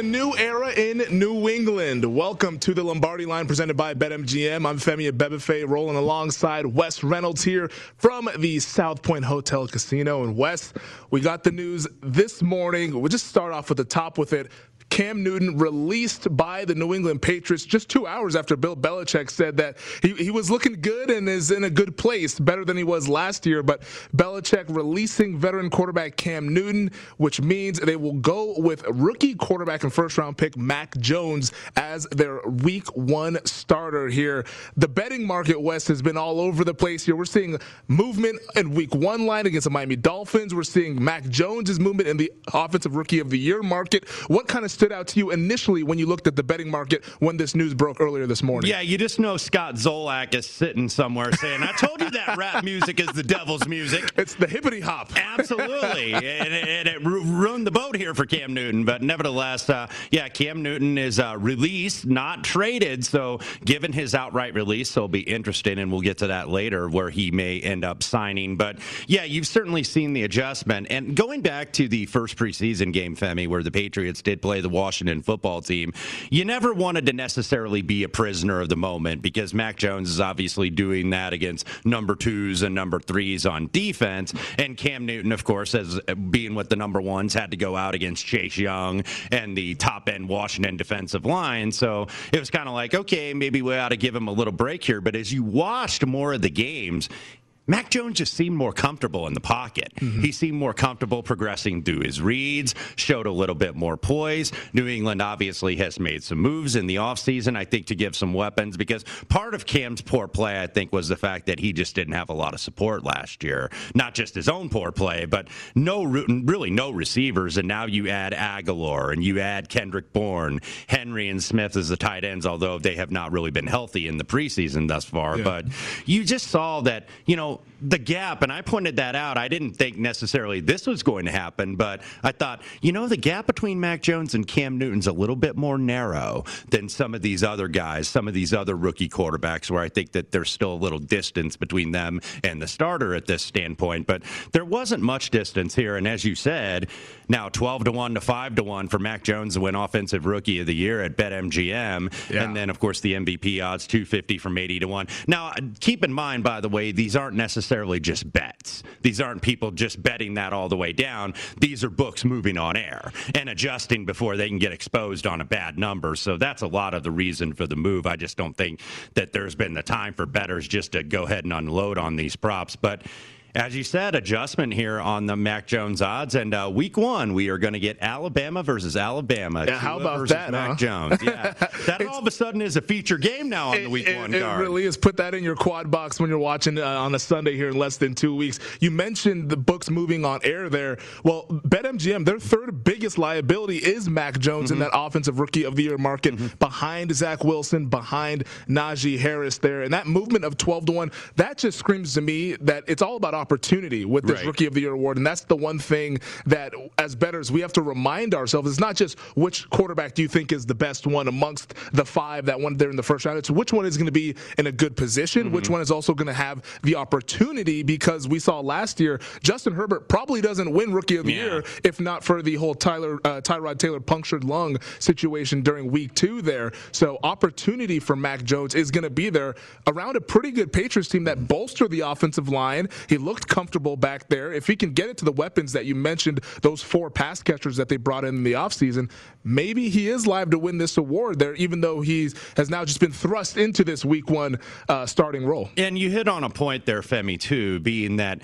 A new era in New England. Welcome to the Lombardi line presented by BetMGM. I'm Femi Abebefe rolling alongside Wes Reynolds here from the South Point Hotel Casino. And Wes, we got the news this morning. We'll just start off with the top with it. Cam Newton released by the New England Patriots just two hours after Bill Belichick said that he, he was looking good and is in a good place, better than he was last year. But Belichick releasing veteran quarterback Cam Newton, which means they will go with rookie quarterback and first round pick Mac Jones as their week one starter here. The betting market, West, has been all over the place here. We're seeing movement in week one line against the Miami Dolphins. We're seeing Mac Jones' movement in the offensive rookie of the year market. What kind of stood out to you initially when you looked at the betting market when this news broke earlier this morning? Yeah, you just know Scott Zolak is sitting somewhere saying, I told you that rap music is the devil's music. It's the hippity hop. Absolutely. and, and, it ruined the boat here for Cam Newton. But nevertheless, uh, yeah, Cam Newton is uh, released, not traded. So given his outright release, so it'll be interesting, and we'll get to that later where he may end up signing. But yeah, you've certainly seen the adjustment. And going back to the first preseason game, Femi, where the Patriots did play the Washington football team, you never wanted to necessarily be a prisoner of the moment because Mac Jones is obviously doing that against number twos and number threes on defense. And Cam Newton, of course, as being with the number ones, had to go out against Chase Young and the top end Washington defensive line. So it was kind of like, okay, maybe we ought to give him a little break here. But as you watched more of the games, Mac Jones just seemed more comfortable in the pocket. Mm-hmm. He seemed more comfortable progressing through his reads, showed a little bit more poise. New England obviously has made some moves in the offseason, I think, to give some weapons because part of Cam's poor play, I think, was the fact that he just didn't have a lot of support last year. Not just his own poor play, but no really no receivers. And now you add Agholor and you add Kendrick Bourne, Henry and Smith as the tight ends, although they have not really been healthy in the preseason thus far. Yeah. But you just saw that, you know, The gap, and I pointed that out. I didn't think necessarily this was going to happen, but I thought, you know, the gap between Mac Jones and Cam Newton's a little bit more narrow than some of these other guys, some of these other rookie quarterbacks, where I think that there's still a little distance between them and the starter at this standpoint. But there wasn't much distance here, and as you said, now 12 to 1 to 5 to 1 for Mac Jones to win Offensive Rookie of the Year at BetMGM. Yeah. And then, of course, the MVP odds 250 from 80 to 1. Now, uh, keep in mind, by the way, these aren't necessarily just bets. These aren't people just betting that all the way down. These are books moving on air and adjusting before they can get exposed on a bad number. So that's a lot of the reason for the move. I just don't think that there's been the time for betters just to go ahead and unload on these props. But as you said, adjustment here on the Mac Jones odds. And uh, week one, we are going to get Alabama versus Alabama. Yeah, how about that, Mac huh? Jones? Yeah, that all of a sudden is a feature game now on it, the week it, one it card. It really is. Put that in your quad box when you're watching uh, on a Sunday here in less than two weeks. You mentioned the books moving on air there. Well, BetMGM, their third biggest liability is Mac Jones mm-hmm. in that offensive rookie of the year market mm-hmm. behind Zach Wilson, behind Najee Harris there. And that movement of 12 to 1, that just screams to me that it's all about opportunity with this right. Rookie of the Year award. And that's the one thing that, as betters, we have to remind ourselves. It's not just which quarterback do you think is the best one amongst the five that went there in the first round. It's which one is going to be in a good position, mm-hmm. which one is also going to have the opportunity because we saw last year Justin Herbert probably doesn't win Rookie of the yeah. Year if not for the whole Tyler uh, Tyrod Taylor punctured lung situation during Week Two there. So opportunity for Mac Jones is going to be there around a pretty good Patriots team that bolstered the offensive line. He looked comfortable back there, if he can get it to the weapons that you mentioned, those four pass catchers that they brought in, in the offseason, maybe he is live to win this award there, even though he has now just been thrust into this week one uh, starting role. And you hit on a point there, Femi, too, being that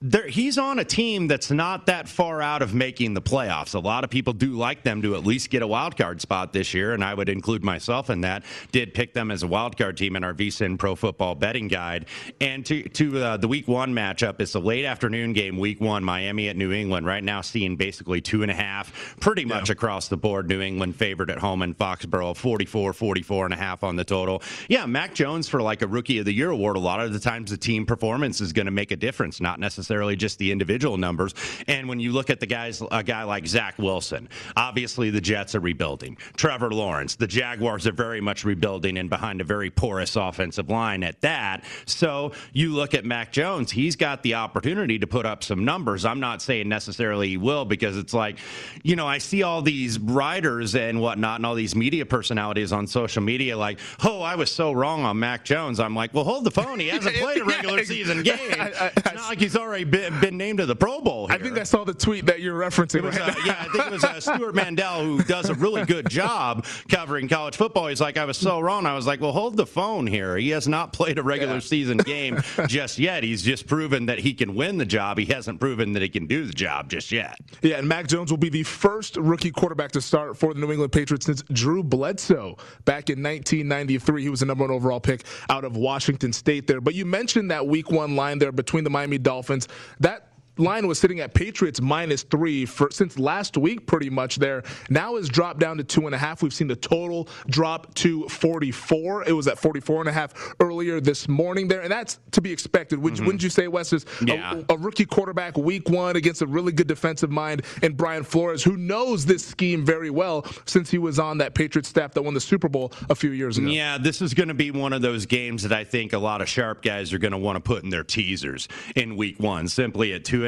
there, he's on a team that's not that far out of making the playoffs. A lot of people do like them to at least get a wild card spot this year, and I would include myself in that. Did pick them as a wild card team in our VSIN Pro Football Betting Guide. And to to uh, the Week One matchup, it's a late afternoon game. Week One, Miami at New England. Right now, seeing basically two and a half, pretty much across the board. New England favored at home in Foxborough, 44, 44 and a half on the total. Yeah, Mac Jones for like a Rookie of the Year award. A lot of the times, the team performance is going to make a difference, not necessarily necessarily just the individual numbers. And when you look at the guys, a guy like Zach Wilson, obviously the Jets are rebuilding. Trevor Lawrence, the Jaguars are very much rebuilding and behind a very porous offensive line at that. So you look at Mac Jones, he's got the opportunity to put up some numbers. I'm not saying necessarily he will because it's like, you know, I see all these writers and whatnot and all these media personalities on social media like, oh, I was so wrong on Mac Jones. I'm like, well, hold the phone. He hasn't played a regular season game. It's not like he's already already been, been named to the Pro Bowl. Here. I think I saw the tweet that you're referencing. Was, right uh, yeah, I think it was uh, Stewart Mandel who does a really good job covering college football. He's like, I was so wrong. I was like, well, hold the phone here. He has not played a regular yeah. season game just yet. He's just proven that he can win the job. He hasn't proven that he can do the job just yet. Yeah, and Mac Jones will be the first rookie quarterback to start for the New England Patriots since Drew Bledsoe back in 1993. He was the number one overall pick out of Washington State there. But you mentioned that week one line there between the Miami Dolphins. That line was sitting at Patriots minus three for since last week, pretty much there. Now has dropped down to two and a half. We've seen the total drop to 44. It was at 44 and a half earlier this morning there, and that's to be expected. Would, mm-hmm. Wouldn't you say, Wes? Is yeah. a, a, rookie quarterback week one against a really good defensive mind and Brian Flores, who knows this scheme very well since he was on that Patriots staff that won the Super Bowl a few years ago. Yeah, this is going to be one of those games that I think a lot of sharp guys are going to want to put in their teasers in week one, simply at two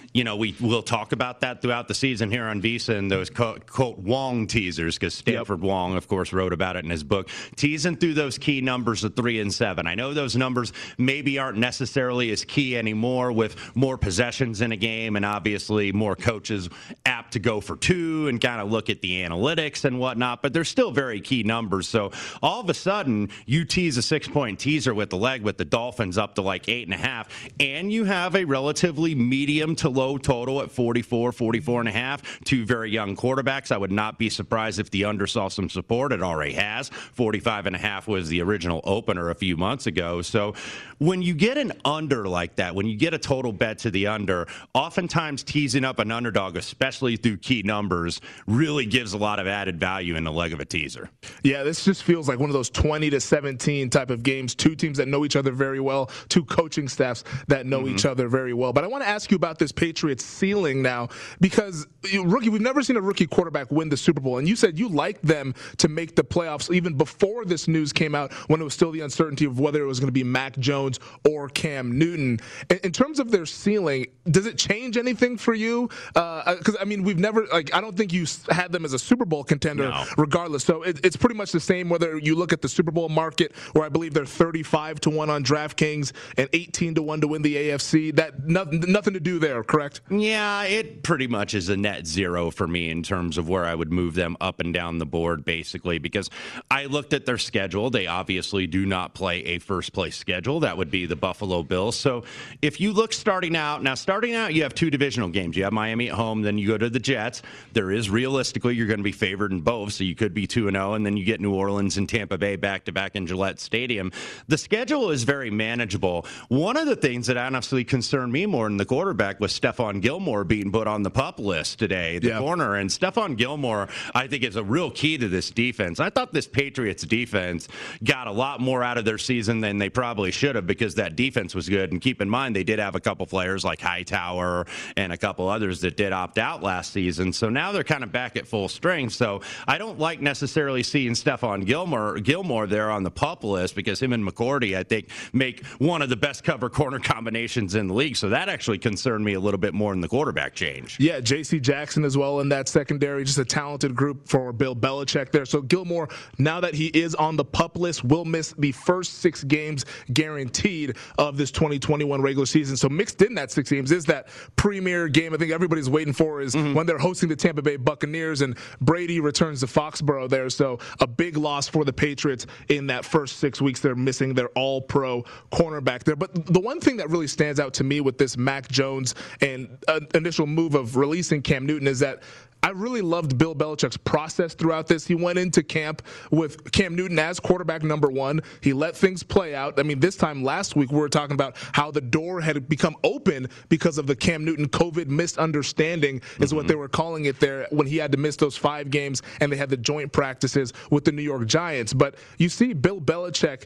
you know, we will talk about that throughout the season here on VSIN those quote, quote Wong teasers because Stanford yep. Wong, of course, wrote about it in his book, teasing through those key numbers of three and seven. I know those numbers maybe aren't necessarily as key anymore with more possessions in a game and obviously more coaches apt to go for two and kind of look at the analytics and whatnot, but they're still very key numbers. So all of a sudden, you tease a six point teaser with the leg with the Dolphins up to like eight and a half, and you have a relatively medium to low low total at 44, 44 and a half. Two very young quarterbacks. I would not be surprised if the under saw some support. It already has. 45 and a half was the original opener a few months ago. So when you get an under like that, when you get a total bet to the under, oftentimes teasing up an underdog, especially through key numbers, really gives a lot of added value in the leg of a teaser. Yeah, this just feels like one of those 20 to 17 type of games. Two teams that know each other very well, two coaching staffs that know mm-hmm. each other very well. But I want to ask you about this Patriots ceiling now because you, rookie, we've never seen a rookie quarterback win the Super Bowl, and you said you liked them to make the playoffs even before this news came out when it was still the uncertainty of whether it was going to be Mac Jones or Cam Newton. In, in terms of their ceiling, does it change anything for you? Because uh, I mean, we've never like I don't think you had them as a Super Bowl contender, no. regardless. So it, it's pretty much the same whether you look at the Super Bowl market, where I believe they're 35 to one on DraftKings and 18 to one to win the AFC. That nothing, nothing to do there, correct? Yeah, it pretty much is a net zero for me in terms of where I would move them up and down the board, basically, because I looked at their schedule. They obviously do not play a first place schedule. That would be the Buffalo Bills. So if you look starting out, now starting out, you have two divisional games. You have Miami at home, then you go to the Jets. There is realistically, you're going to be favored in both. So you could be 2 0, and then you get New Orleans and Tampa Bay back to back in Gillette Stadium. The schedule is very manageable. One of the things that honestly concerned me more than the quarterback was Stephon Gilmore being put on the pup list today, the yeah. corner. And Stephon Gilmore, I think, is a real key to this defense. I thought this Patriots defense got a lot more out of their season than they probably should have because that defense was good. And keep in mind, they did have a couple players like Hightower and a couple others that did opt out last season. So now they're kind of back at full strength. So I don't like necessarily seeing Stephon Gilmore Gilmore there on the pup list because him and McCourty, I think, make one of the best cover corner combinations in the league. So that actually concerned me a little bit more in the quarterback change. Yeah, J.C. Jackson as well in that secondary, just a talented group for Bill Belichick there. So Gilmore, now that he is on the pup list, will miss the first six games guaranteed of this 2021 regular season. So mixed in that six games is that premier game. I think everybody's waiting for is mm-hmm. when they're hosting the Tampa Bay Buccaneers and Brady returns to Foxborough there. So a big loss for the Patriots in that first six weeks. They're missing their All Pro cornerback there. But the one thing that really stands out to me with this Mac Jones and uh, initial move of releasing Cam Newton is that I really loved Bill Belichick's process throughout this. He went into camp with Cam Newton as quarterback number one. He let things play out. I mean, this time last week, we were talking about how the door had become open because of the Cam Newton COVID misunderstanding, is mm-hmm. what they were calling it there when he had to miss those five games and they had the joint practices with the New York Giants. But you see Bill Belichick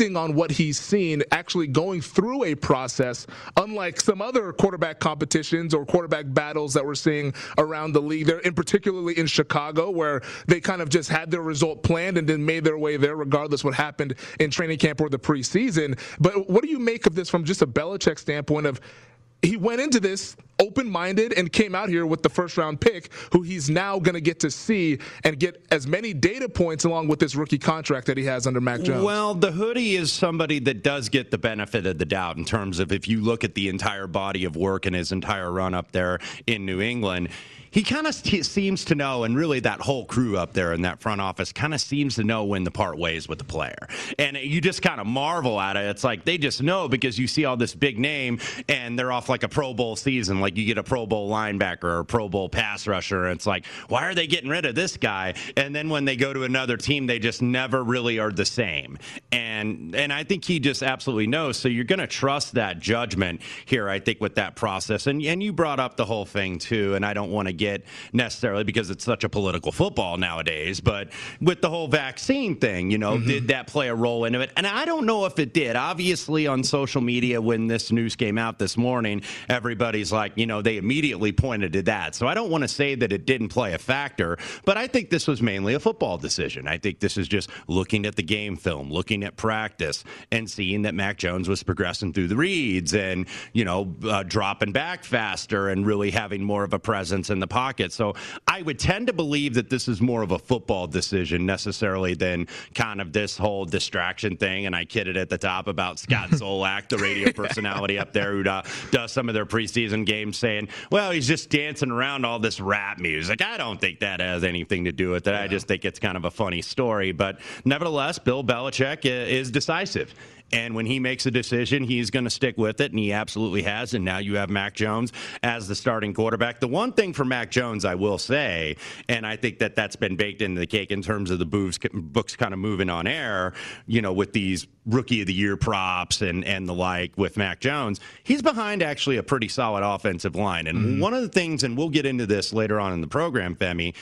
on what he's seen, actually going through a process, unlike some other quarterback competitions or quarterback battles that we're seeing around the league. There, in particularly in Chicago, where they kind of just had their result planned and then made their way there, regardless what happened in training camp or the preseason. But what do you make of this from just a Belichick standpoint of he went into this open minded and came out here with the first round pick, who he's now going to get to see and get as many data points along with this rookie contract that he has under Mac Jones. Well, the hoodie is somebody that does get the benefit of the doubt in terms of if you look at the entire body of work and his entire run up there in New England he kind of seems to know, and really that whole crew up there in that front office kind of seems to know when to part ways with the player. And you just kind of marvel at it. It's like they just know because you see all this big name and they're off like a Pro Bowl season. Like you get a Pro Bowl linebacker or a Pro Bowl pass rusher. And it's like, why are they getting rid of this guy? And then when they go to another team, they just never really are the same. And and I think he just absolutely knows. So you're going to trust that judgment here, I think, with that process. And and you brought up the whole thing too. And I don't want to get necessarily because it's such a political football nowadays. But with the whole vaccine thing, you know, mm-hmm. did that play a role into it? And I don't know if it did. Obviously, on social media, when this news came out this morning, everybody's like, you know, they immediately pointed to that. So I don't want to say that it didn't play a factor, but I think this was mainly a football decision. I think this is just looking at the game film, looking at practice, and seeing that Mac Jones was progressing through the reads and, you know, uh, dropping back faster and really having more of a presence in the pocket. So I would tend to believe that this is more of a football decision necessarily than kind of this whole distraction thing. And I kidded at the top about Scott Zolak, the radio personality up there who uh, does some of their preseason games, saying, well, he's just dancing around all this rap music. I don't think that has anything to do with it. Yeah. I just think it's kind of a funny story. But nevertheless, Bill Belichick is decisive And when he makes a decision, he's going to stick with it, and he absolutely has. And now you have Mac Jones as the starting quarterback. The one thing for Mac Jones, I will say, and I think that that's been baked into the cake in terms of the books, books kind of moving on air, you know, with these rookie of the year props and, and the like with Mac Jones, he's behind actually a pretty solid offensive line. And mm-hmm. one of the things, and we'll get into this later on in the program, Femi,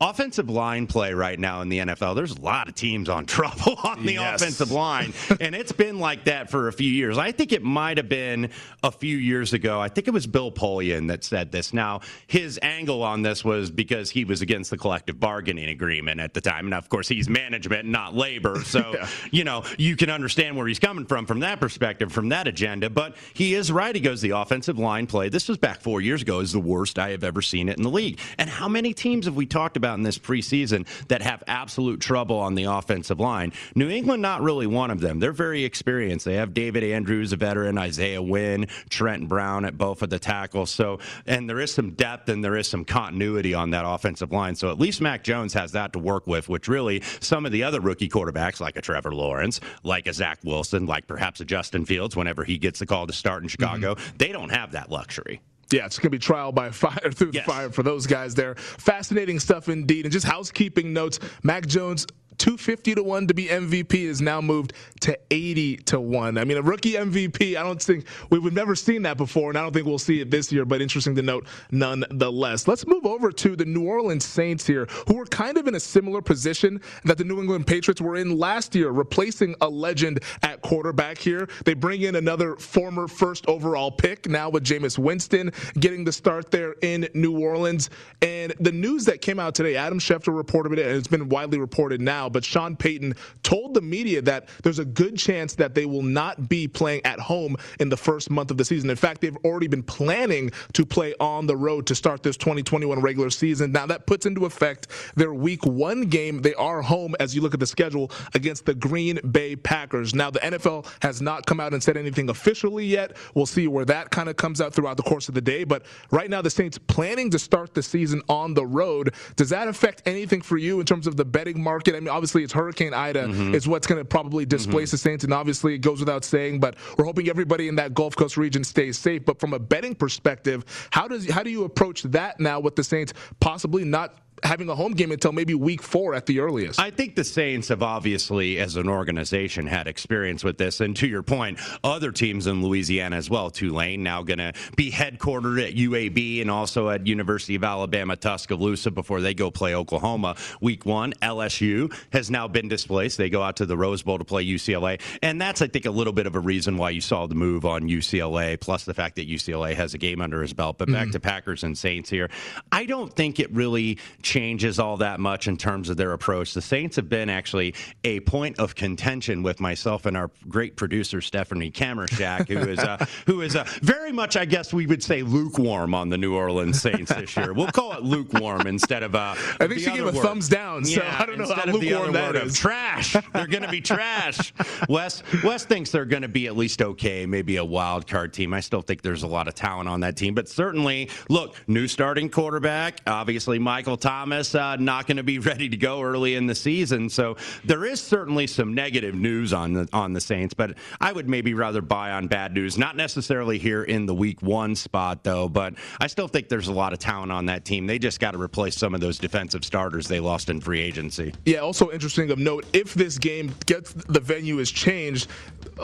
offensive line play right now in the NFL, there's a lot of teams on trouble on the yes. offensive line. and it's been like that for a few years. I think it might have been a few years ago. I think it was Bill Polian that said this. Now, his angle on this was because he was against the collective bargaining agreement at the time. And of course, he's management, not labor. So, yeah. you know, you can understand where he's coming from from that perspective, from that agenda. But he is right. He goes, the offensive line play, this was back four years ago, is the worst I have ever seen it in the league. And how many teams have we talked about? About in this preseason that have absolute trouble on the offensive line. New England, not really one of them. They're very experienced. They have David Andrews, a veteran, Isaiah Wynn, Trent Brown at both of the tackles. So, and there is some depth and there is some continuity on that offensive line. So at least Mac Jones has that to work with, which really some of the other rookie quarterbacks, like a Trevor Lawrence, like a Zach Wilson, like perhaps a Justin Fields, whenever he gets the call to start in Chicago, mm-hmm. they don't have that luxury. Yeah, it's going to be trial by fire through yes. the fire for those guys there. Fascinating stuff indeed. And just housekeeping notes Mac Jones 250 to 1 to be MVP is now moved to 80 to 1. I mean, a rookie MVP, I don't think we've never seen that before, and I don't think we'll see it this year, but interesting to note nonetheless. Let's move over to the New Orleans Saints here, who were kind of in a similar position that the New England Patriots were in last year, replacing a legend at quarterback here. They bring in another former first overall pick now with Jameis Winston getting the start there in New Orleans. And the news that came out today, Adam Schefter reported it, and it's been widely reported now now, but Sean Payton told the media that there's a good chance that they will not be playing at home in the first month of the season. In fact, they've already been planning to play on the road to start this 2021 regular season. Now, that puts into effect their week one game. They are home, as you look at the schedule, against the Green Bay Packers. Now, the NFL has not come out and said anything officially yet. We'll see where that kind of comes out throughout the course of the day. But right now, the Saints planning to start the season on the road. Does that affect anything for you in terms of the betting market? I mean, obviously it's Hurricane Ida mm-hmm. is what's going to probably displace mm-hmm. the Saints, and obviously it goes without saying. But we're hoping everybody in that Gulf Coast region stays safe. But from a betting perspective, how does how do you approach that now with the Saints possibly not having a home game until maybe week four at the earliest. I think the Saints have obviously, as an organization, had experience with this. And to your point, other teams in Louisiana as well. Tulane now going to be headquartered at UAB and also at University of Alabama Tuscaloosa before they go play Oklahoma week one. LSU has now been displaced. They go out to the Rose Bowl to play UCLA. And that's, I think, a little bit of a reason why you saw the move on UCLA, plus the fact that UCLA has a game under his belt. But back mm-hmm. to Packers and Saints here. I don't think it really changes all that much in terms of their approach. The Saints have been actually a point of contention with myself and our great producer Stephanie Kamershak, who is uh, who is uh, very much, I guess we would say, lukewarm on the New Orleans Saints this year. We'll call it lukewarm instead of. Uh, I think she gave a thumbs down. So yeah, I don't know how lukewarm that is. trash. They're going to be trash. Wes Wes thinks they're going to be at least okay, maybe a wild card team. I still think there's a lot of talent on that team, but certainly, look, new starting quarterback, obviously Michael Thomas Thomas uh, not going to be ready to go early in the season. So there is certainly some negative news on the on the Saints, but I would maybe rather buy on bad news. Not necessarily here in the Week One spot though, but I still think there's a lot of talent on that team. They just got to replace some of those defensive starters they lost in free agency. Yeah. Also interesting of note, if this game gets the venue is changed,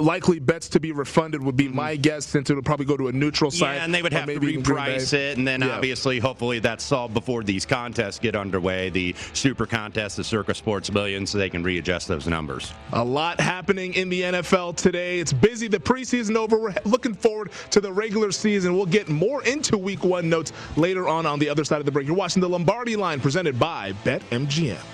likely bets to be refunded would be mm-hmm. my guess, since it would probably go to a neutral site. Yeah, and they would have to reprice it, and then yeah. obviously, hopefully, that's solved before these contests get underway, the Super Contest, the Circa Sports Million, so they can readjust those numbers. A lot happening in the NFL today. It's busy. The preseason over. We're looking forward to the regular season. We'll get more into Week One notes later on on the other side of the break. You're watching the Lombardi Line, presented by BetMGM.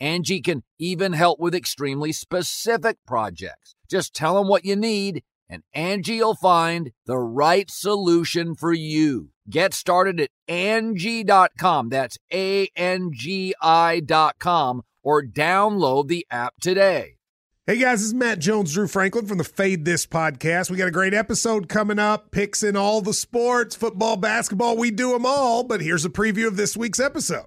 Angie can even help with extremely specific projects. Just tell them what you need and Angie will find the right solution for you. Get started at Angie.com. That's A-N-G-I dot com or download the app today. Hey guys, this is Matt Jones, Drew Franklin from the Fade This podcast. We got a great episode coming up, picks in all the sports, football, basketball, we do them all. But here's a preview of this week's episode.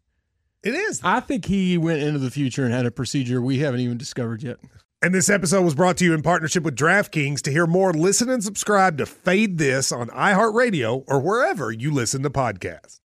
It is. I think he went into the future and had a procedure we haven't even discovered yet. And this episode was brought to you in partnership with DraftKings. To hear more, listen and subscribe to Fade This on iHeartRadio or wherever you listen to podcasts.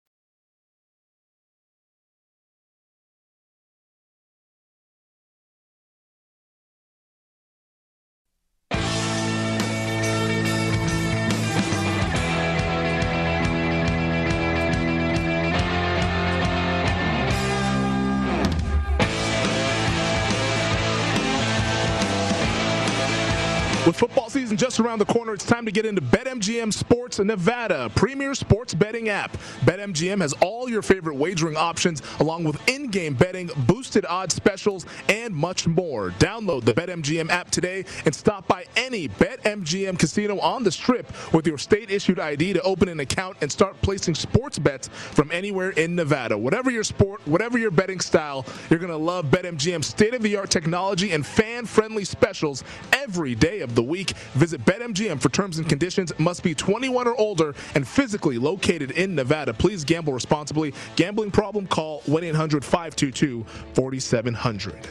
Season just around the corner, it's time to get into BetMGM Sports Nevada, premier sports betting app. BetMGM has all your favorite wagering options, along with in-game betting, boosted odds specials, and much more. Download the BetMGM app today and stop by any BetMGM casino on the Strip with your state-issued ID to open an account and start placing sports bets from anywhere in Nevada. Whatever your sport, whatever your betting style, you're going to love BetMGM's state-of-the-art technology and fan-friendly specials every day of the week. Visit BetMGM for terms and conditions. Must be 21 or older and physically located in Nevada. Please gamble responsibly. Gambling problem? Call 1-800-522-4700.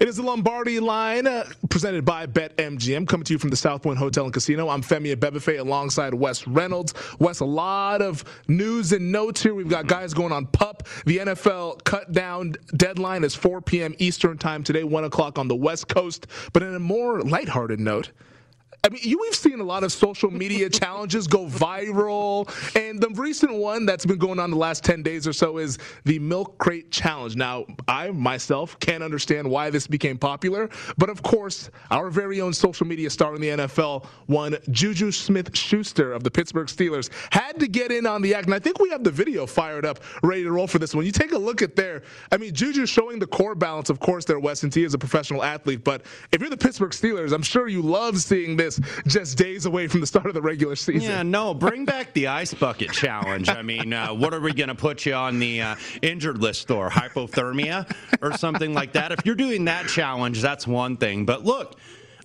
It is the Lombardi line uh, presented by BetMGM coming to you from the South Point Hotel and Casino. I'm Femi Abebefe alongside Wes Reynolds. Wes, a lot of news and notes here. We've got guys going on pup. The NFL cut down deadline is 4 p.m. Eastern time today, 1 o'clock on the West Coast. But in a more lighthearted note, I mean, you, we've seen a lot of social media challenges go viral, and the recent one that's been going on the last 10 days or so is the Milk Crate Challenge. Now, I myself can't understand why this became popular, but of course, our very own social media star in the NFL, one Juju Smith Schuster of the Pittsburgh Steelers, had to get in on the act. And I think we have the video fired up, ready to roll for this one. You take a look at there. I mean, Juju showing the core balance, of course, there, Weston T is a professional athlete, but if you're the Pittsburgh Steelers, I'm sure you love seeing this just days away from the start of the regular season. Yeah, no, bring back the ice bucket challenge. I mean, uh, what are we going to put you on the uh, injured list or hypothermia or something like that? If you're doing that challenge, that's one thing. But look,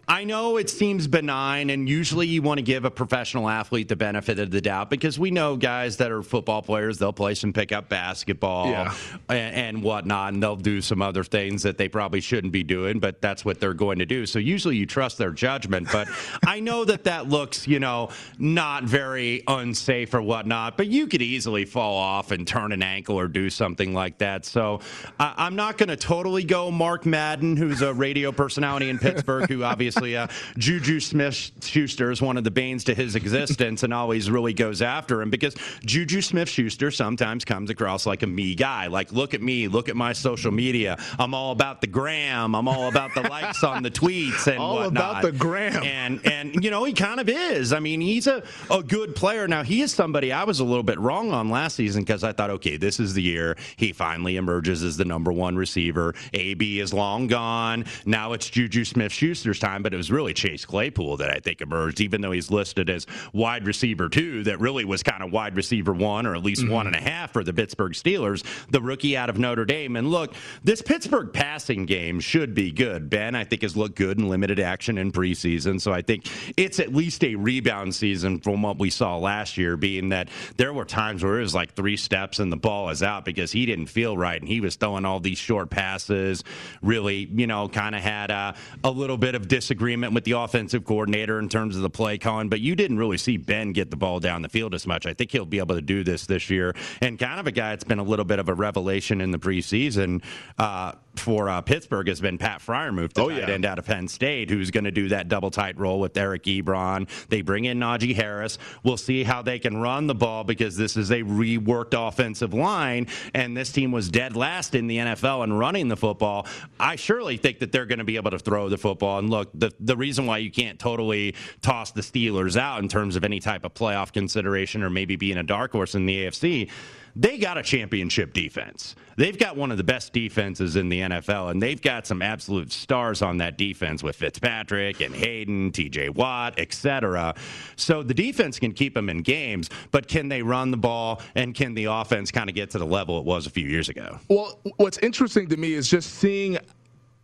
I know it seems benign, and usually you want to give a professional athlete the benefit of the doubt because we know guys that are football players, they'll play some pickup basketball Yeah. and, and whatnot, and they'll do some other things that they probably shouldn't be doing, but that's what they're going to do. So usually you trust their judgment. But I know that that looks, you know, not very unsafe or whatnot, but you could easily fall off and turn an ankle or do something like that. So I I'm not going to totally go Mark Madden, who's a radio personality in Pittsburgh, who obviously uh, Juju Smith Schuster is one of the banes to his existence and always really goes after him because Juju Smith Schuster sometimes comes across like a me guy. Like, look at me, look at my social media. I'm all about the gram. I'm all about the likes on the tweets and All whatnot. about the gram. And and you know he kind of is. I mean, he's a a good player. Now he is somebody I was a little bit wrong on last season because I thought, okay, this is the year he finally emerges as the number one receiver. AB is long gone. Now it's Juju Smith Schuster's time, but it was really Chase Claypool that I think emerged, even though he's listed as wide receiver two. That really was kind of wide receiver one or at least one mm-hmm. and a half for the Pittsburgh Steelers, the rookie out of Notre Dame. And look, this Pittsburgh passing game should be good. Ben, I think, has looked good in limited action in preseason. So I think it's at least a rebound season from what we saw last year, being that there were times where it was like three steps and the ball is out because he didn't feel right and he was throwing all these short passes. Really, you know, kind of had a, a little bit of disagreement with the offensive coordinator in terms of the play calling, but you didn't really see Ben get the ball down the field as much. I think he'll be able to do this this year. And kind of a guy that's been a little bit of a revelation in the preseason uh, for uh, Pittsburgh has been Pat Freiermuth, the Oh, tight yeah. end out of Penn State, who's going to do that double tight role with Eric Ebron. They bring in Najee Harris. We'll see how they can run the ball because this is a reworked offensive line, and this team was dead last in the NFL in running the football. I surely think that they're going to be able to throw the football. And look, the the reason why you can't totally toss the Steelers out in terms of any type of playoff consideration or maybe being a dark horse in the AFC they got a championship defense. They've got one of the best defenses in the NFL, and they've got some absolute stars on that defense with Fitzpatrick and Hayden, TJ Watt, etc. So the defense can keep them in games, but can they run the ball and can the offense kind of get to the level it was a few years ago? Well, what's interesting to me is just seeing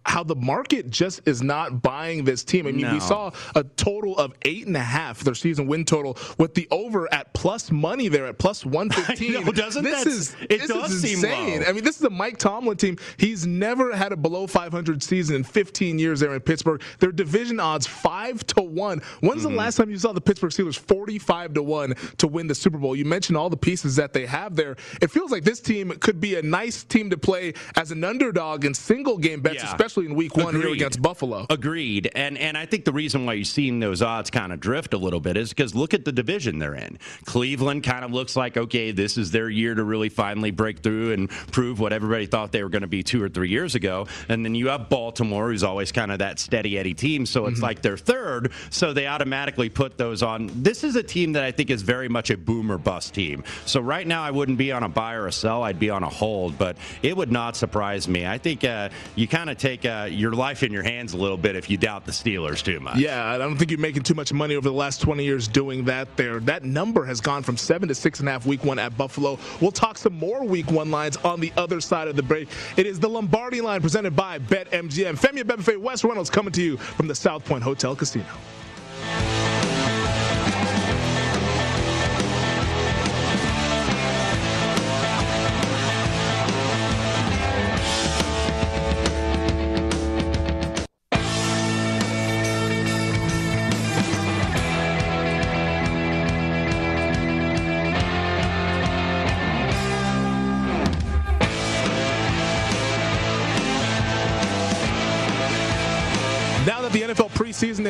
how the market just is not buying this team. I mean, No. we saw a total of eight and a half their season win total with the over at plus money there at plus one fifteen. Know, doesn't this is it this does is seem insane. I mean, this is a Mike Tomlin team. He's never had a below 500 season in 15 years there in Pittsburgh. Their division odds five to one. When's Mm-hmm. the last time you saw the Pittsburgh Steelers 45 to one to win the Super Bowl? You mentioned all the pieces that they have there. It feels like this team could be a nice team to play as an underdog in single game bets, Yeah. especially in Week One here Agreed. against Buffalo. Agreed. And and I think the reason why you're seeing those odds kind of drift a little bit is because look at the division they're in. Cleveland kind of looks like okay, this is their year to really finally break through and prove what everybody thought they were going to be two or three years ago. And then you have Baltimore, who's always kind of that steady Eddie team. So it's like they're third. So they automatically put those on. This is a team that I think is very much a boomer bust team. So right now I wouldn't be on a buy or a sell. I'd be on a hold. But it would not surprise me. I think uh, you kind of take uh, your life in your hands a little bit if you doubt the Steelers too much. Yeah, I don't think you're making too much money over the last 20 years doing that there. That number has gone from seven to six and a half week one at Buffalo. We'll talk some more week one lines on the other side of the break. It is the Lombardi line presented by BetMGM. Femi Abebefe, Wes Reynolds coming to you from the South Point Hotel Casino.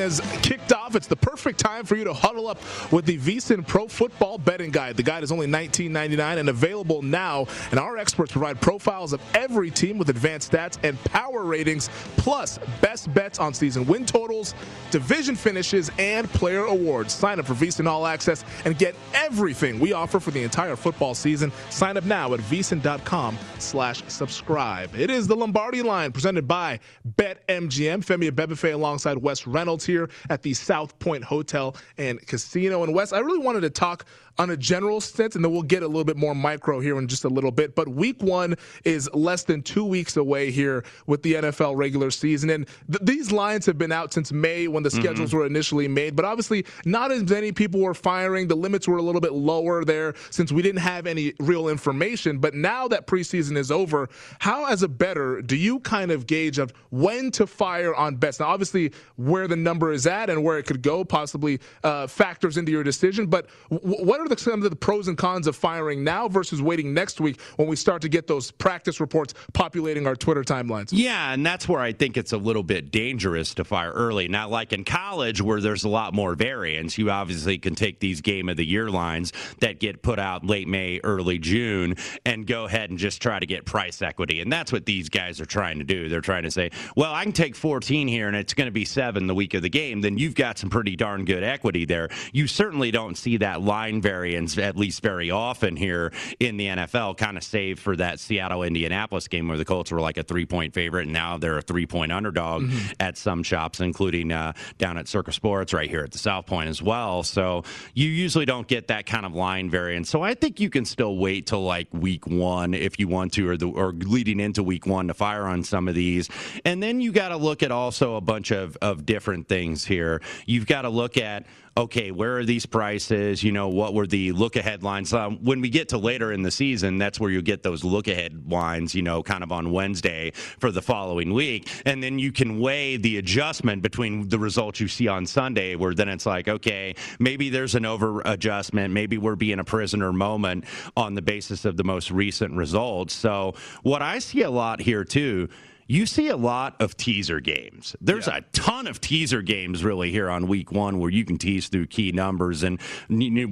Now that off, it's the perfect time for you to huddle up with the VSIN Pro Football Betting Guide. The guide is only $19.99 and available now, and our experts provide profiles of every team with advanced stats and power ratings, plus best bets on season win totals, division finishes, and player awards. Sign up for VSIN All Access and get everything we offer for the entire football season. Sign up now at VSIN.com slash subscribe. It is the Lombardi line presented by BetMGM. Femi Abebefe alongside Wes Reynolds here at the South Point Hotel and Casino. And Wes, I really wanted to talk on a general sense, and then we'll get a little bit more micro here in just a little bit. But week one is less than two weeks away here with the NFL regular season. And th- these lines have been out since May when the mm-hmm. schedules were initially made. But obviously, not as many people were firing. The limits were a little bit lower there since we didn't have any real information. But now that preseason is over, how, as a better, do you kind of gauge of when to fire on bets? Now, obviously, where the number is at and where it could go possibly uh, factors into your decision. But w- what are the, some of the pros and cons of firing now versus waiting next week when we start to get those practice reports populating our Twitter timelines? Yeah, and that's where I think it's a little bit dangerous to fire early. Not like in college where there's a lot more variance. You obviously can take these game of the year lines that get put out late May, early June, and go ahead and just try to get price equity. And that's what these guys are trying to do. They're trying to say, well, I can take 14 here and it's going to be seven the week of the game. Then you've got some pretty darn good equity there. You certainly don't see that line at least very often here in the NFL, kind of save for that Seattle Indianapolis game where the Colts were like a three point favorite and now they're a three point underdog mm-hmm. at some shops, including uh, down at Circa Sports right here at the South Point as well. So you usually don't get that kind of line variance. So I think you can still wait till like week one if you want to, or the or leading into week one to fire on some of these. And then you got to look at also a bunch of, of different things here. You've got to look at okay, where are these prices? You know, what were the look ahead lines? Um, when we get to later in the season, that's where you get those look ahead lines, you know, kind of on Wednesday for the following week. And then you can weigh the adjustment between the results you see on Sunday, where then it's like, okay, maybe there's an over adjustment. Maybe we're being a prisoner moment on the basis of the most recent results. So, what I see a lot here, too, you see a lot of teaser games. There's yeah. a ton of teaser games really here on week one where you can tease through key numbers and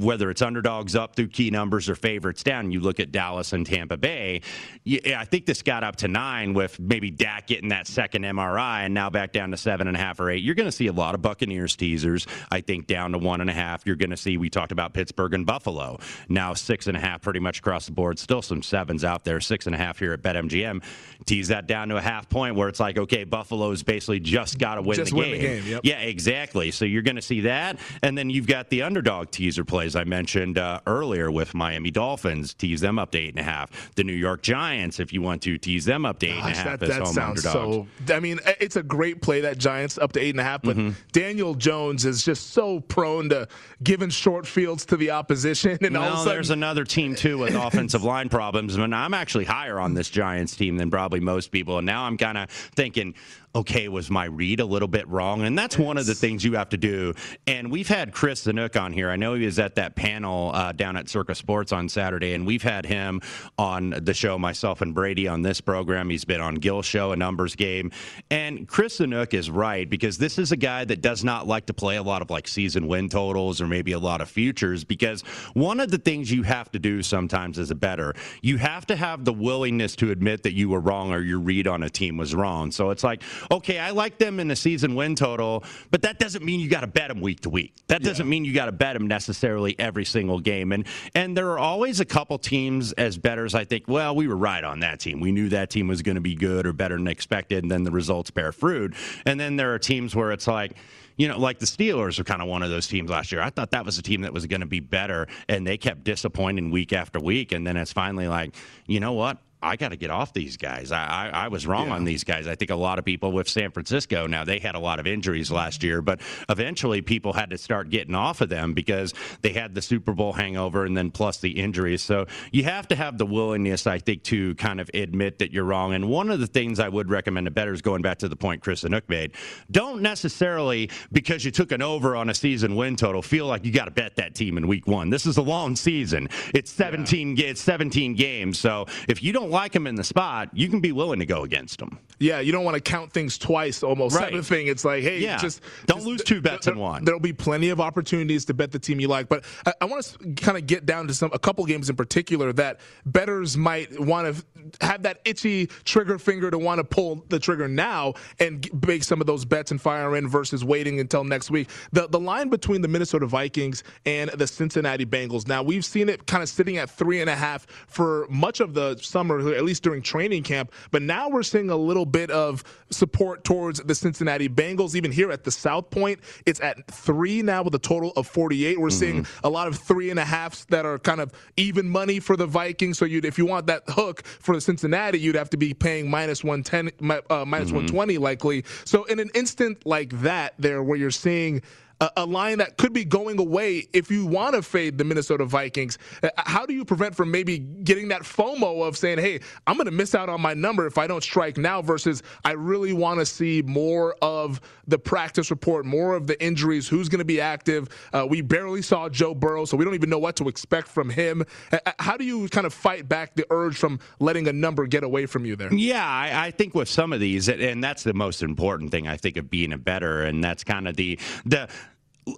whether it's underdogs up through key numbers or favorites down. You look at Dallas and Tampa Bay. I think this got up to nine with maybe Dak getting that second MRI and now back down to seven and a half or eight. You're going to see a lot of Buccaneers teasers. I think down to one and a half. You're going to see, we talked about Pittsburgh and Buffalo. Now six and a half pretty much across the board. Still some sevens out there. Six and a half here at BetMGM. Tease that down to a half point where it's like, okay, Buffalo's basically just got to win just the win game. The game yep. Yeah, exactly. So you're going to see that, and then you've got the underdog teaser plays I mentioned uh, earlier with Miami Dolphins. Tease them up to eight and a half. The New York Giants, if you want to tease them up to eight Gosh, and a half that, as that home sounds underdogs. So, I mean, it's a great play that Giants up to eight and a half, but mm-hmm. Daniel Jones is just so prone to giving short fields to the opposition. And well, all sudden, there's another team too with offensive line problems. Mean, I'm actually higher on this Giants team than probably most people, and now I'm kind of thinking, okay, was my read a little bit wrong? And that's one of the things you have to do. And we've had Chris Zanuk on here. I know he was at that panel uh, down at Circa Sports on Saturday, and we've had him on the show, myself and Brady on this program. He's been on Gill Show, a numbers game. And Chris Zanuk is right because this is a guy that does not like to play a lot of like season win totals or maybe a lot of futures because one of the things you have to do sometimes as a better, you have to have the willingness to admit that you were wrong or your read on a team was wrong. So it's like, okay, I like them in the season win total, but that doesn't mean you got to bet them week to week. That doesn't yeah. mean you got to bet them necessarily every single game. And and there are always a couple teams as betters. I think, well, we were right on that team. We knew that team was going to be good or better than expected, and then the results bear fruit. And then there are teams where it's like you know, like the Steelers are kind of one of those teams last year. I thought that was a team that was going to be better, and they kept disappointing week after week. And then it's finally like, you know what? I got to get off these guys. I, I, I was wrong yeah. on these guys. I think a lot of people with San Francisco now they had a lot of injuries last year, but eventually people had to start getting off of them because they had the Super Bowl hangover and then plus the injuries. So you have to have the willingness, I think, to kind of admit that you're wrong. And one of the things I would recommend to betters, going back to the point Chris Anook made, don't necessarily because you took an over on a season win total feel like you got to bet that team in week one. This is a long season. It's 17. Yeah. It's 17 games. So if you don't like him in the spot, you can be willing to go against him. Yeah, you don't want to count things twice almost. Right. Type of thing. It's like, hey, Yeah. just Don't just- lose two bets in one. There'll be plenty of opportunities to bet the team you like, but I, I want to kind of get down to some a couple games in particular that betters might want to have that itchy trigger finger to want to pull the trigger now and g- make some of those bets and fire in versus waiting until next week. The the line between the Minnesota Vikings and the Cincinnati Bengals. Now we've seen it kind of sitting at three and a half for much of the summer, at least during training camp. But now we're seeing a little bit of support towards the Cincinnati Bengals. Even here at the South Point, it's at three now with a total of 48. We're seeing a lot of three and a halfs that are kind of even money for the Vikings. So you'd, if you want that hook for the Cincinnati, you'd have to be paying minus 110, mi- uh, minus 120 likely. So in an instant like that, there where you're seeing a, a line that could be going away if you want to fade the Minnesota Vikings. Uh, How do you prevent from maybe getting that FOMO of saying, "Hey, I'm going to miss out on my number if I don't strike now"? Versus, I really want to see more of the practice report, more of the injuries. Who's going to be active? Uh, we barely saw Joe Burrow, so we don't even know what to expect from him. Uh, uh, How do you kind of fight back the urge from letting a number get away from you there? Yeah, I, I think with some of these, and that's the most important thing I think of being a better, and that's kind of the the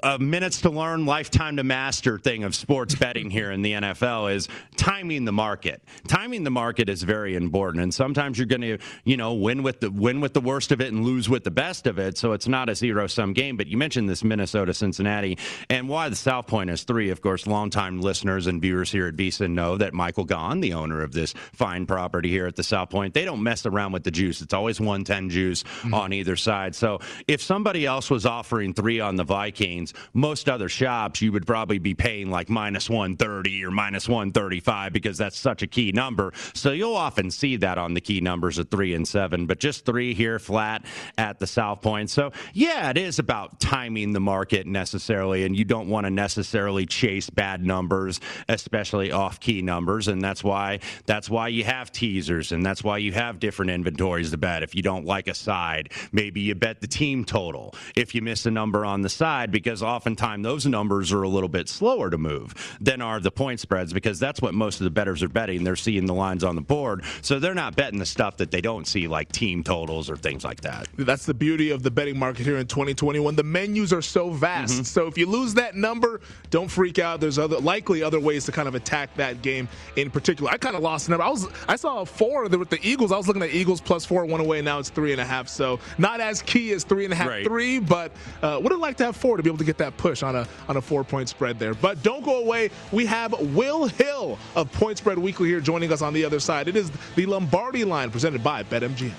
uh, minutes to learn, lifetime to master thing of sports betting here in the NFL is timing the market. Timing the market is very important, and sometimes you're going to, you know, win with the win with the worst of it and lose with the best of it. So it's not a zero sum game. But you mentioned this Minnesota Cincinnati, and why the South Point is three. Of course, longtime listeners and viewers here at VSiN know that Michael Gaughan, the owner of this fine property here at the South Point, they don't mess around with the juice. It's always 110 juice on either side. So if somebody else was offering three on the Vikings, most other shops you would probably be paying like minus 130 or minus 135 because that's such a key number. So you'll often see that on the key numbers of three and seven, but just three here flat at the South Point. So yeah, it is about timing the market necessarily, and you don't want to necessarily chase bad numbers, especially off key numbers, and that's why that's why you have teasers, and that's why you have different inventories to bet. If you don't like a side, maybe you bet the team total. If you miss a number on the side, because oftentimes those numbers are a little bit slower to move than are the point spreads, because that's what most of the bettors are betting. They're seeing the lines on the board, so they're not betting the stuff that they don't see, like team totals or things like that. That's the beauty of the betting market here in 2021. The menus are so vast. Mm-hmm. So if you lose that number, don't freak out. There's other likely other ways to kind of attack that game in particular. I kind of lost the number. I was I saw a four with the Eagles. I was looking at Eagles plus four one away. Now it's three and a half. So not as key as three and a half Right. three, but uh, would have liked to have four to be able to get that push on a on a four point spread there. But don't go away. We have Will Hill of Point Spread Weekly here joining us on the other side. It is the Lombardi line presented by BetMGM.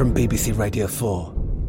From BBC Radio 4,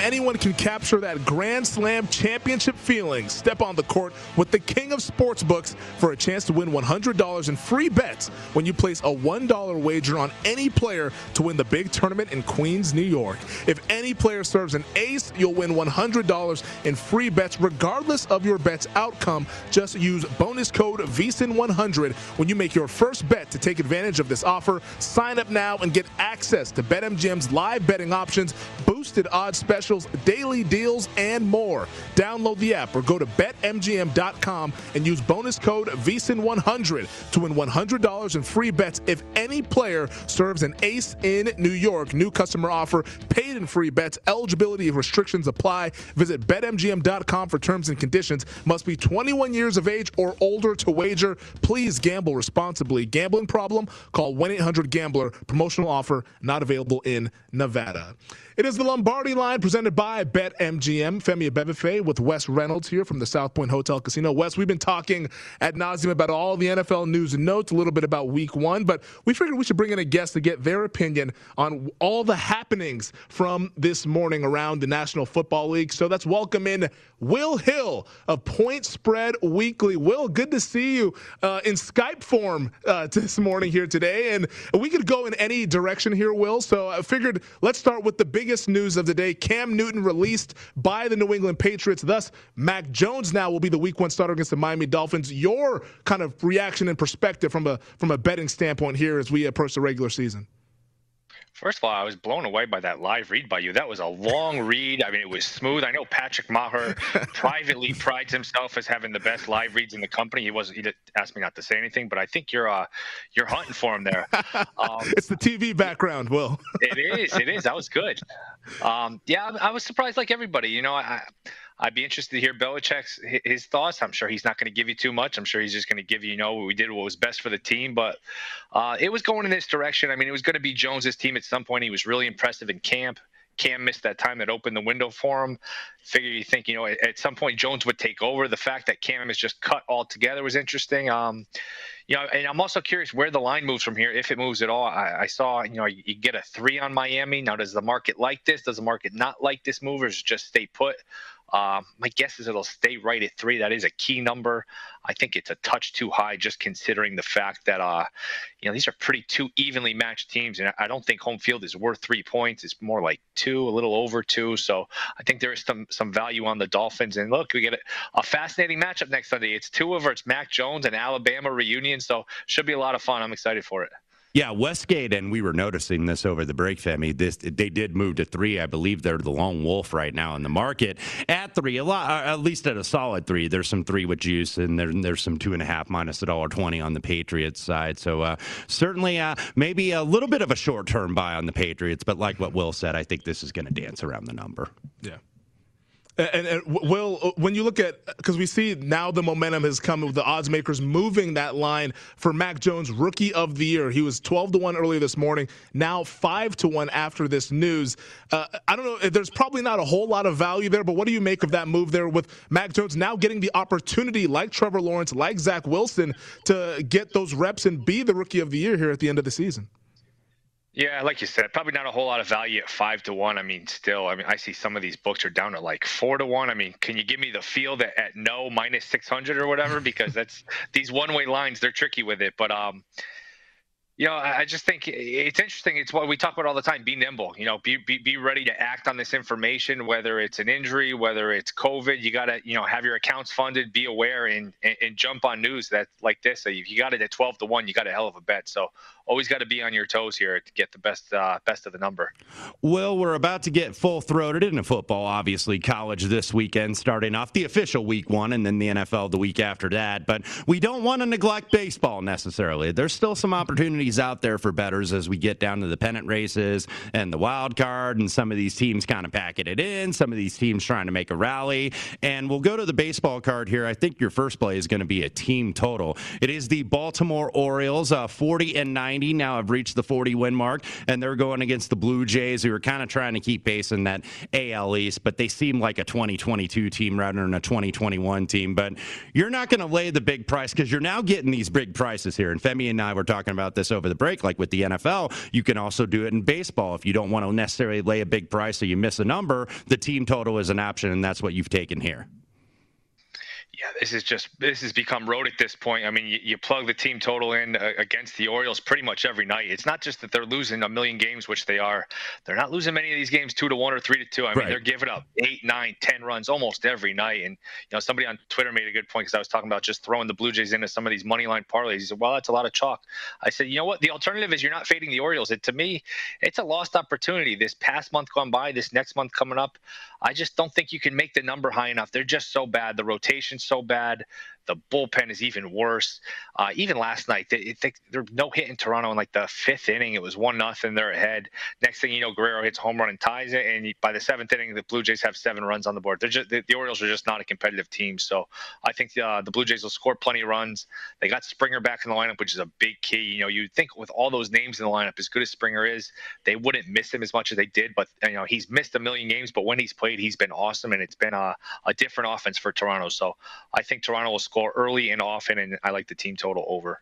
Anyone can capture that Grand Slam championship feeling. Step on the court with the king of sportsbooks for a chance to win $100 in free bets when you place a $1 wager on any player to win the big tournament in Queens, New York. If any player serves an ace, you'll win $100 in free bets regardless of your bet's outcome. Just use bonus code VSIN100 when you make your first bet to take advantage of this offer. Sign up now and get access to BetMGM's live betting options, boosted odds specials, daily deals, and more. Download the app or go to betmgm.com and use bonus code VSIN100 to win $100 in free bets if any player serves an ace in New York. New customer offer, paid in free bets. Eligibility restrictions apply. Visit betmgm.com for terms and conditions. Must be 21 years of age or older to wager. Please gamble responsibly. Gambling problem? Call 1 800 Gambler. Promotional offer not available in Nevada. It is the Lombardi line presented by BetMGM. Femi Abebefe with Wes Reynolds here from the South Point Hotel Casino. Wes, we've been talking ad nauseum about all the NFL news and notes, a little bit about week one, but we figured we should bring in a guest to get their opinion on all the happenings from this morning around the National Football League. So let's welcome in Will Hill of Point Spread Weekly. Will, good to see you uh, in Skype form uh, this morning here today. And we could go in any direction here, Will. So I figured let's start with the biggest news of the day. Cam Newton released by the New England Patriots. Thus, Mac Jones now will be the week one starter against the Miami Dolphins. Your kind of reaction and perspective from a from a betting standpoint here as we approach the regular season. First of all, I was blown away by that live read by you. That was a long read. I mean, it was smooth. I know Patrick Maher privately prides himself as having the best live reads in the company. He was he did ask me not to say anything, but I think you're uh you're hunting for him there. Um, it's the TV background, Will. it is. It is. That was good. Um, yeah, I, I was surprised, like everybody. You know, I. I'd be interested to hear Belichick's his thoughts. I'm sure he's not going to give you too much. I'm sure he's just going to give you, you know, we did what was best for the team. But uh, it was going in this direction. I mean, it was going to be Jones's team at some point. He was really impressive in camp. Cam missed that time that opened the window for him. Figure you think, you know, at, at, some point Jones would take over. The fact that Cam is just cut altogether was interesting. Um, you know, and I'm also curious where the line moves from here, if it moves at all. I, I saw, you know, you, you, get a three on Miami. Now, does the market like this? Does the market not like this move, or just stay put? Uh, my guess is it'll stay right at three. That is a key number. I think it's a touch too high, just considering the fact that uh, you know these are pretty two evenly matched teams, and I don't think home field is worth three points. It's more like two, a little over two. So I think there is some some value on the Dolphins. And look, we get a, a fascinating matchup next Sunday. It's two of it's Mac Jones and Alabama reunion, so should be a lot of fun. I'm excited for it. Yeah, Westgate, and we were noticing this over the break, Femi. This they did move to three. I believe they're the lone wolf right now in the market at three. A lot, uh, at least at a solid three. There's some three with juice, and there, there's some two and a half minus a dollar twenty on the Patriots side. So uh, certainly, uh, maybe a little bit of a short term buy on the Patriots. But like what Will said, I think this is going to dance around the number. Yeah. And, and, Will, uh, when you look at, because we see now the momentum has come with the odds makers moving that line for Mac Jones, rookie of the year. He was 12 to 1 earlier this morning, now 5 to 1 after this news. Uh, I don't know, there's probably not a whole lot of value there, but what do you make of that move there with Mac Jones now getting the opportunity, like Trevor Lawrence, like Zach Wilson, to get those reps and be the rookie of the year here at the end of the season? Yeah, like you said, probably not a whole lot of value at five to one. I mean, still, I mean, I see some of these books are down to like four to one. I mean, can you give me the feel that at no minus six hundred or whatever? Because that's these one way lines, they're tricky with it. But um, you know, I just think it's interesting. It's what we talk about all the time. Be nimble. You know, be be, be ready to act on this information, whether it's an injury, whether it's COVID. You got to, you know, have your accounts funded. Be aware and, and, and jump on news that like this. So you got it at twelve to one. You got a hell of a bet. So always got to be on your toes here to get the best uh, best of the number. Well, we're about to get full throated into football. Obviously, college this weekend starting off the official week one, and then the NFL the week after that. But we don't want to neglect baseball necessarily. There's still some opportunities out there for betters as we get down to the pennant races and the wild card, and some of these teams kind of packing it in. Some of these teams trying to make a rally. And we'll go to the baseball card here. I think your first play is going to be a team total. It is the Baltimore Orioles, uh, 40 and 9 90 now have reached the 40 win mark, and they're going against the Blue Jays, who are kind of trying to keep pace in that AL East, but they seem like a 2022 team rather than a 2021 team. But you're not going to lay the big price because you're now getting these big prices here. And Femi and I were talking about this over the break, like with the NFL, you can also do it in baseball if you don't want to necessarily lay a big price or you miss a number. The team total is an option, and that's what you've taken here yeah, this is just this has become road at this point. I mean, you, you plug the team total in uh, against the Orioles pretty much every night. It's not just that they're losing a million games, which they are. They're not losing many of these games two to one or three to two. I mean, right. they're giving up eight, nine, ten runs almost every night. And you know, somebody on Twitter made a good point because I was talking about just throwing the Blue Jays into some of these money line parlays. He said, "Well, that's a lot of chalk." I said, "You know what? The alternative is you're not fading the Orioles. It to me, it's a lost opportunity. This past month gone by, this next month coming up, I just don't think you can make the number high enough. They're just so bad. The rotation's so bad. The bullpen is even worse. Uh, even last night, they, they, no hit in Toronto in like the fifth inning. It was one nothing. They're ahead. Next thing you know, Guerrero hits home run and ties it. And by the seventh inning, the Blue Jays have seven runs on the board. They're just the, the Orioles are just not a competitive team. So I think uh, the Blue Jays will score plenty of runs. They got Springer back in the lineup, which is a big key. You know, you'd think with all those names in the lineup, as good as Springer is, they wouldn't miss him as much as they did. But you know, he's missed a million games, but when he's played, he's been awesome, and it's been a, a different offense for Toronto. So I think Toronto will score early and often, and I like the team total over.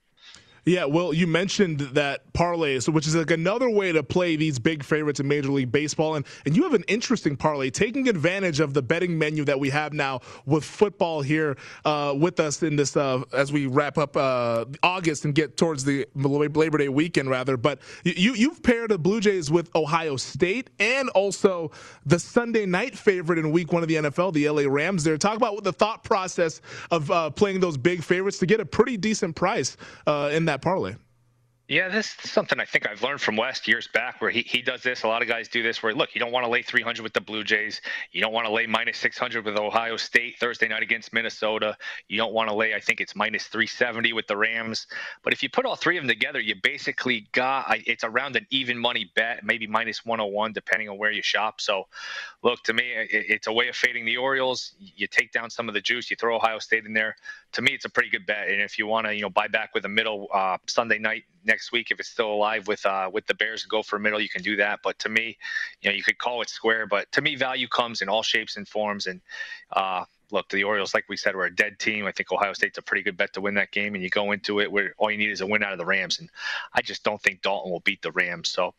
Yeah, well, you mentioned that parlays, which is like another way to play these big favorites in Major League Baseball, and and you have an interesting parlay, taking advantage of the betting menu that we have now with football here uh, with us in this uh, as we wrap up uh, August and get towards the Labor Day weekend, rather. But you you've paired the Blue Jays with Ohio State and also the Sunday night favorite in Week One of the NFL, the LA Rams. There, talk about what the thought process of uh, playing those big favorites to get a pretty decent price uh, in that that parlay. Yeah, this is something I think I've learned from Wes years back where he, he does this. A lot of guys do this where, look, you don't want to lay 300 with the Blue Jays. You don't want to lay minus 600 with Ohio State Thursday night against Minnesota. You don't want to lay, I think it's minus 370 with the Rams. But if you put all three of them together, you basically got, it's around an even money bet, maybe minus 101, depending on where you shop. So, look, to me, it, it's a way of fading the Orioles. You take down some of the juice, you throw Ohio State in there. To me, it's a pretty good bet. And if you want to, you know, buy back with a middle uh, Sunday night next week if it's still alive with uh, with the Bears go for a middle, you can do that. But to me, you know, you could call it square, but to me, value comes in all shapes and forms. And uh, look, the Orioles, like we said, we're a dead team. I think Ohio State's a pretty good bet to win that game, and you go into it where all you need is a win out of the Rams. And I just don't think Dalton will beat the Rams. So,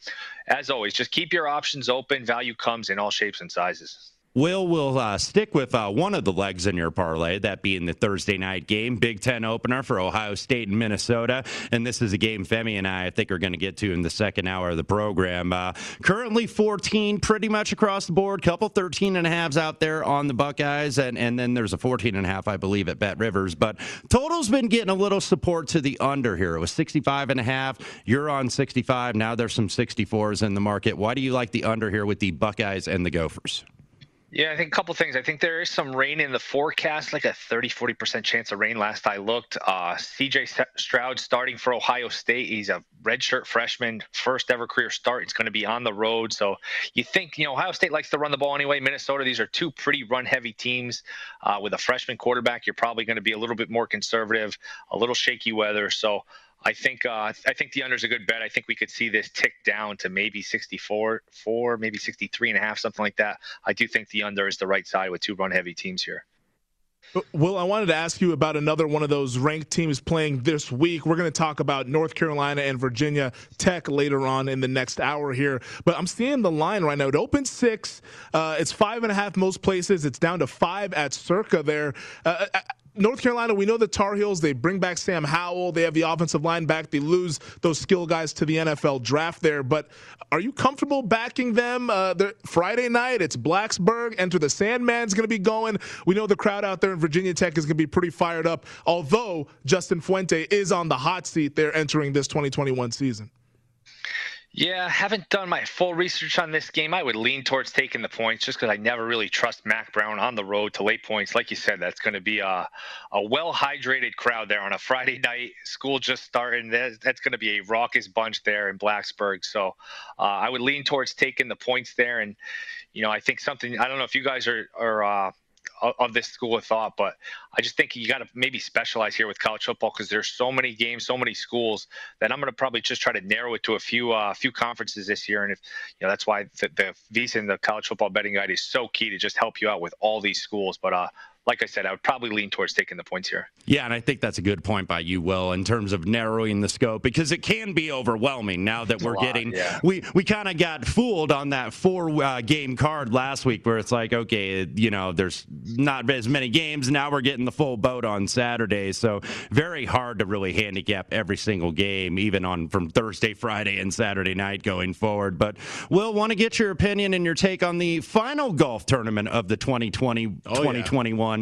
as always, just keep your options open. Value comes in all shapes and sizes. Will will uh, stick with uh, one of the legs in your parlay, that being the Thursday night game, Big Ten opener for Ohio State and Minnesota. And this is a game Femi and I, I think, are going to get to in the second hour of the program. Uh, currently 14 pretty much across the board, couple 13 and a halves out there on the Buckeyes, and, and then there's a 14 and a half, I believe, at Bet Rivers. But total's been getting a little support to the under here. It was 65 and a half. You're on 65. Now there's some 64s in the market. Why do you like the under here with the Buckeyes and the Gophers? Yeah, I think a couple things. I think there is some rain in the forecast, like a 30, 40% chance of rain last I looked. Uh, CJ Stroud starting for Ohio State. He's a redshirt freshman, first ever career start. It's going to be on the road. So you think, you know, Ohio State likes to run the ball anyway. Minnesota, these are two pretty run heavy teams. Uh, with a freshman quarterback, you're probably going to be a little bit more conservative, a little shaky weather. So I think uh, I think the under is a good bet. I think we could see this tick down to maybe 64, four, maybe 63 and a half, something like that. I do think the under is the right side with two run heavy teams here. Will, I wanted to ask you about another one of those ranked teams playing this week. We're going to talk about North Carolina and Virginia Tech later on in the next hour here. But I'm seeing the line right now. It opens six. Uh, it's five and a half most places. It's down to five at Circa there. Uh, uh North Carolina, we know the Tar Heels, they bring back Sam Howell. They have the offensive line back. They lose those skill guys to the NFL draft there. But are you comfortable backing them? Uh, Friday night, it's Blacksburg. Enter the Sandman's going to be going. We know the crowd out there in Virginia Tech is going to be pretty fired up, although Justin Fuente is on the hot seat there entering this 2021 season. Yeah, haven't done my full research on this game. I would lean towards taking the points just because I never really trust Mack Brown on the road to late points. Like you said, that's going to be a, a well hydrated crowd there on a Friday night. School just starting. That's, that's going to be a raucous bunch there in Blacksburg. So uh, I would lean towards taking the points there. And, you know, I think something, I don't know if you guys are, are uh, of this school of thought. But I just think you got to maybe specialize here with college football because there's so many games, so many schools that I'm going to probably just try to narrow it to a few uh, few conferences this year. And if you know that's why the, the VSiN the college football betting guide is so key to just help you out with all these schools. But uh, like I said, I would probably lean towards taking the points here. Yeah, and I think that's a good point by you, Will, in terms of narrowing the scope because it can be overwhelming now that we're lot, getting. Yeah. We we kind of got fooled on that four uh, game card last week where it's like, okay, you know, there's not as many games. Now we're getting the full boat on Saturday, so very hard to really handicap every single game, even on from Thursday, Friday, and Saturday night going forward. But Will, want to get your opinion and your take on the final golf tournament of the 2020 oh, 2021. Yeah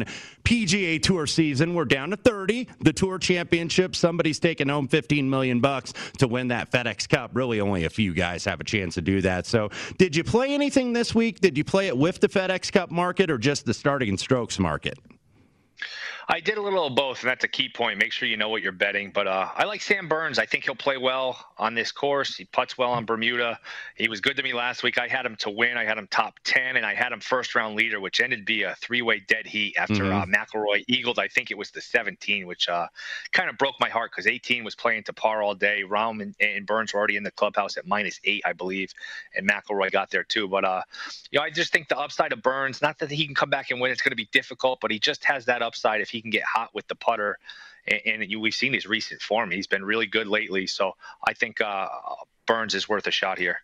PGA Tour season. We're down to 30. The Tour Championship. Somebody's taking home 15 million bucks to win that FedEx Cup. Really, only a few guys have a chance to do that. So, did you play anything this week? Did you play it with the FedEx Cup market or just the starting strokes market? I did a little of both, and that's a key point. Make sure you know what you're betting. But uh, I like Sam Burns. I think he'll play well on this course. He puts well on Bermuda. He was good to me last week. I had him to win. I had him top 10, and I had him first round leader, which ended be a three way dead heat after mm-hmm. uh, McIlroy eagled. I think it was the 17, which uh, kind of broke my heart because 18 was playing to par all day. Rahm and, and, Burns were already in the clubhouse at minus eight, I believe, and McIlroy got there too. But uh, you know, I just think the upside of Burns, not that he can come back and win, it's going to be difficult, but he just has that upside if he can get hot with the putter. And, and you, we've seen his recent form. He's been really good lately. So I think uh, Burns is worth a shot here.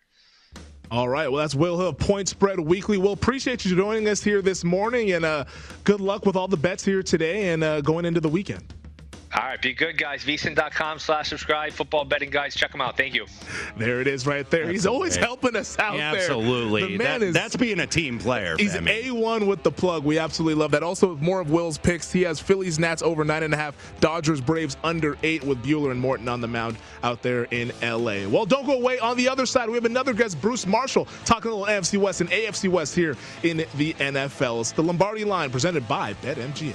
All right. Well, that's Will Hill, Point Spread Weekly. We'll appreciate you joining us here this morning, and uh, good luck with all the bets here today and uh, going into the weekend. All right, be good, guys. VSiN.com slash subscribe. Football betting guys, check them out. Thank you. There it is right there. That's he's always helping us out yeah, there. Absolutely. The man that, is, that's being a team player. He's A1 with the plug. We absolutely love that. Also, more of Will's picks. He has Phillies, Nats over 9.5, Dodgers, Braves under 8 with Buehler and Morton on the mound out there in L.A. Well, don't go away. On the other side, we have another guest, Bruce Marshall, talking a little NFC West and AFC West here in the NFL. It's the Lombardi line presented by BetMGM.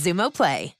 Xumo Play.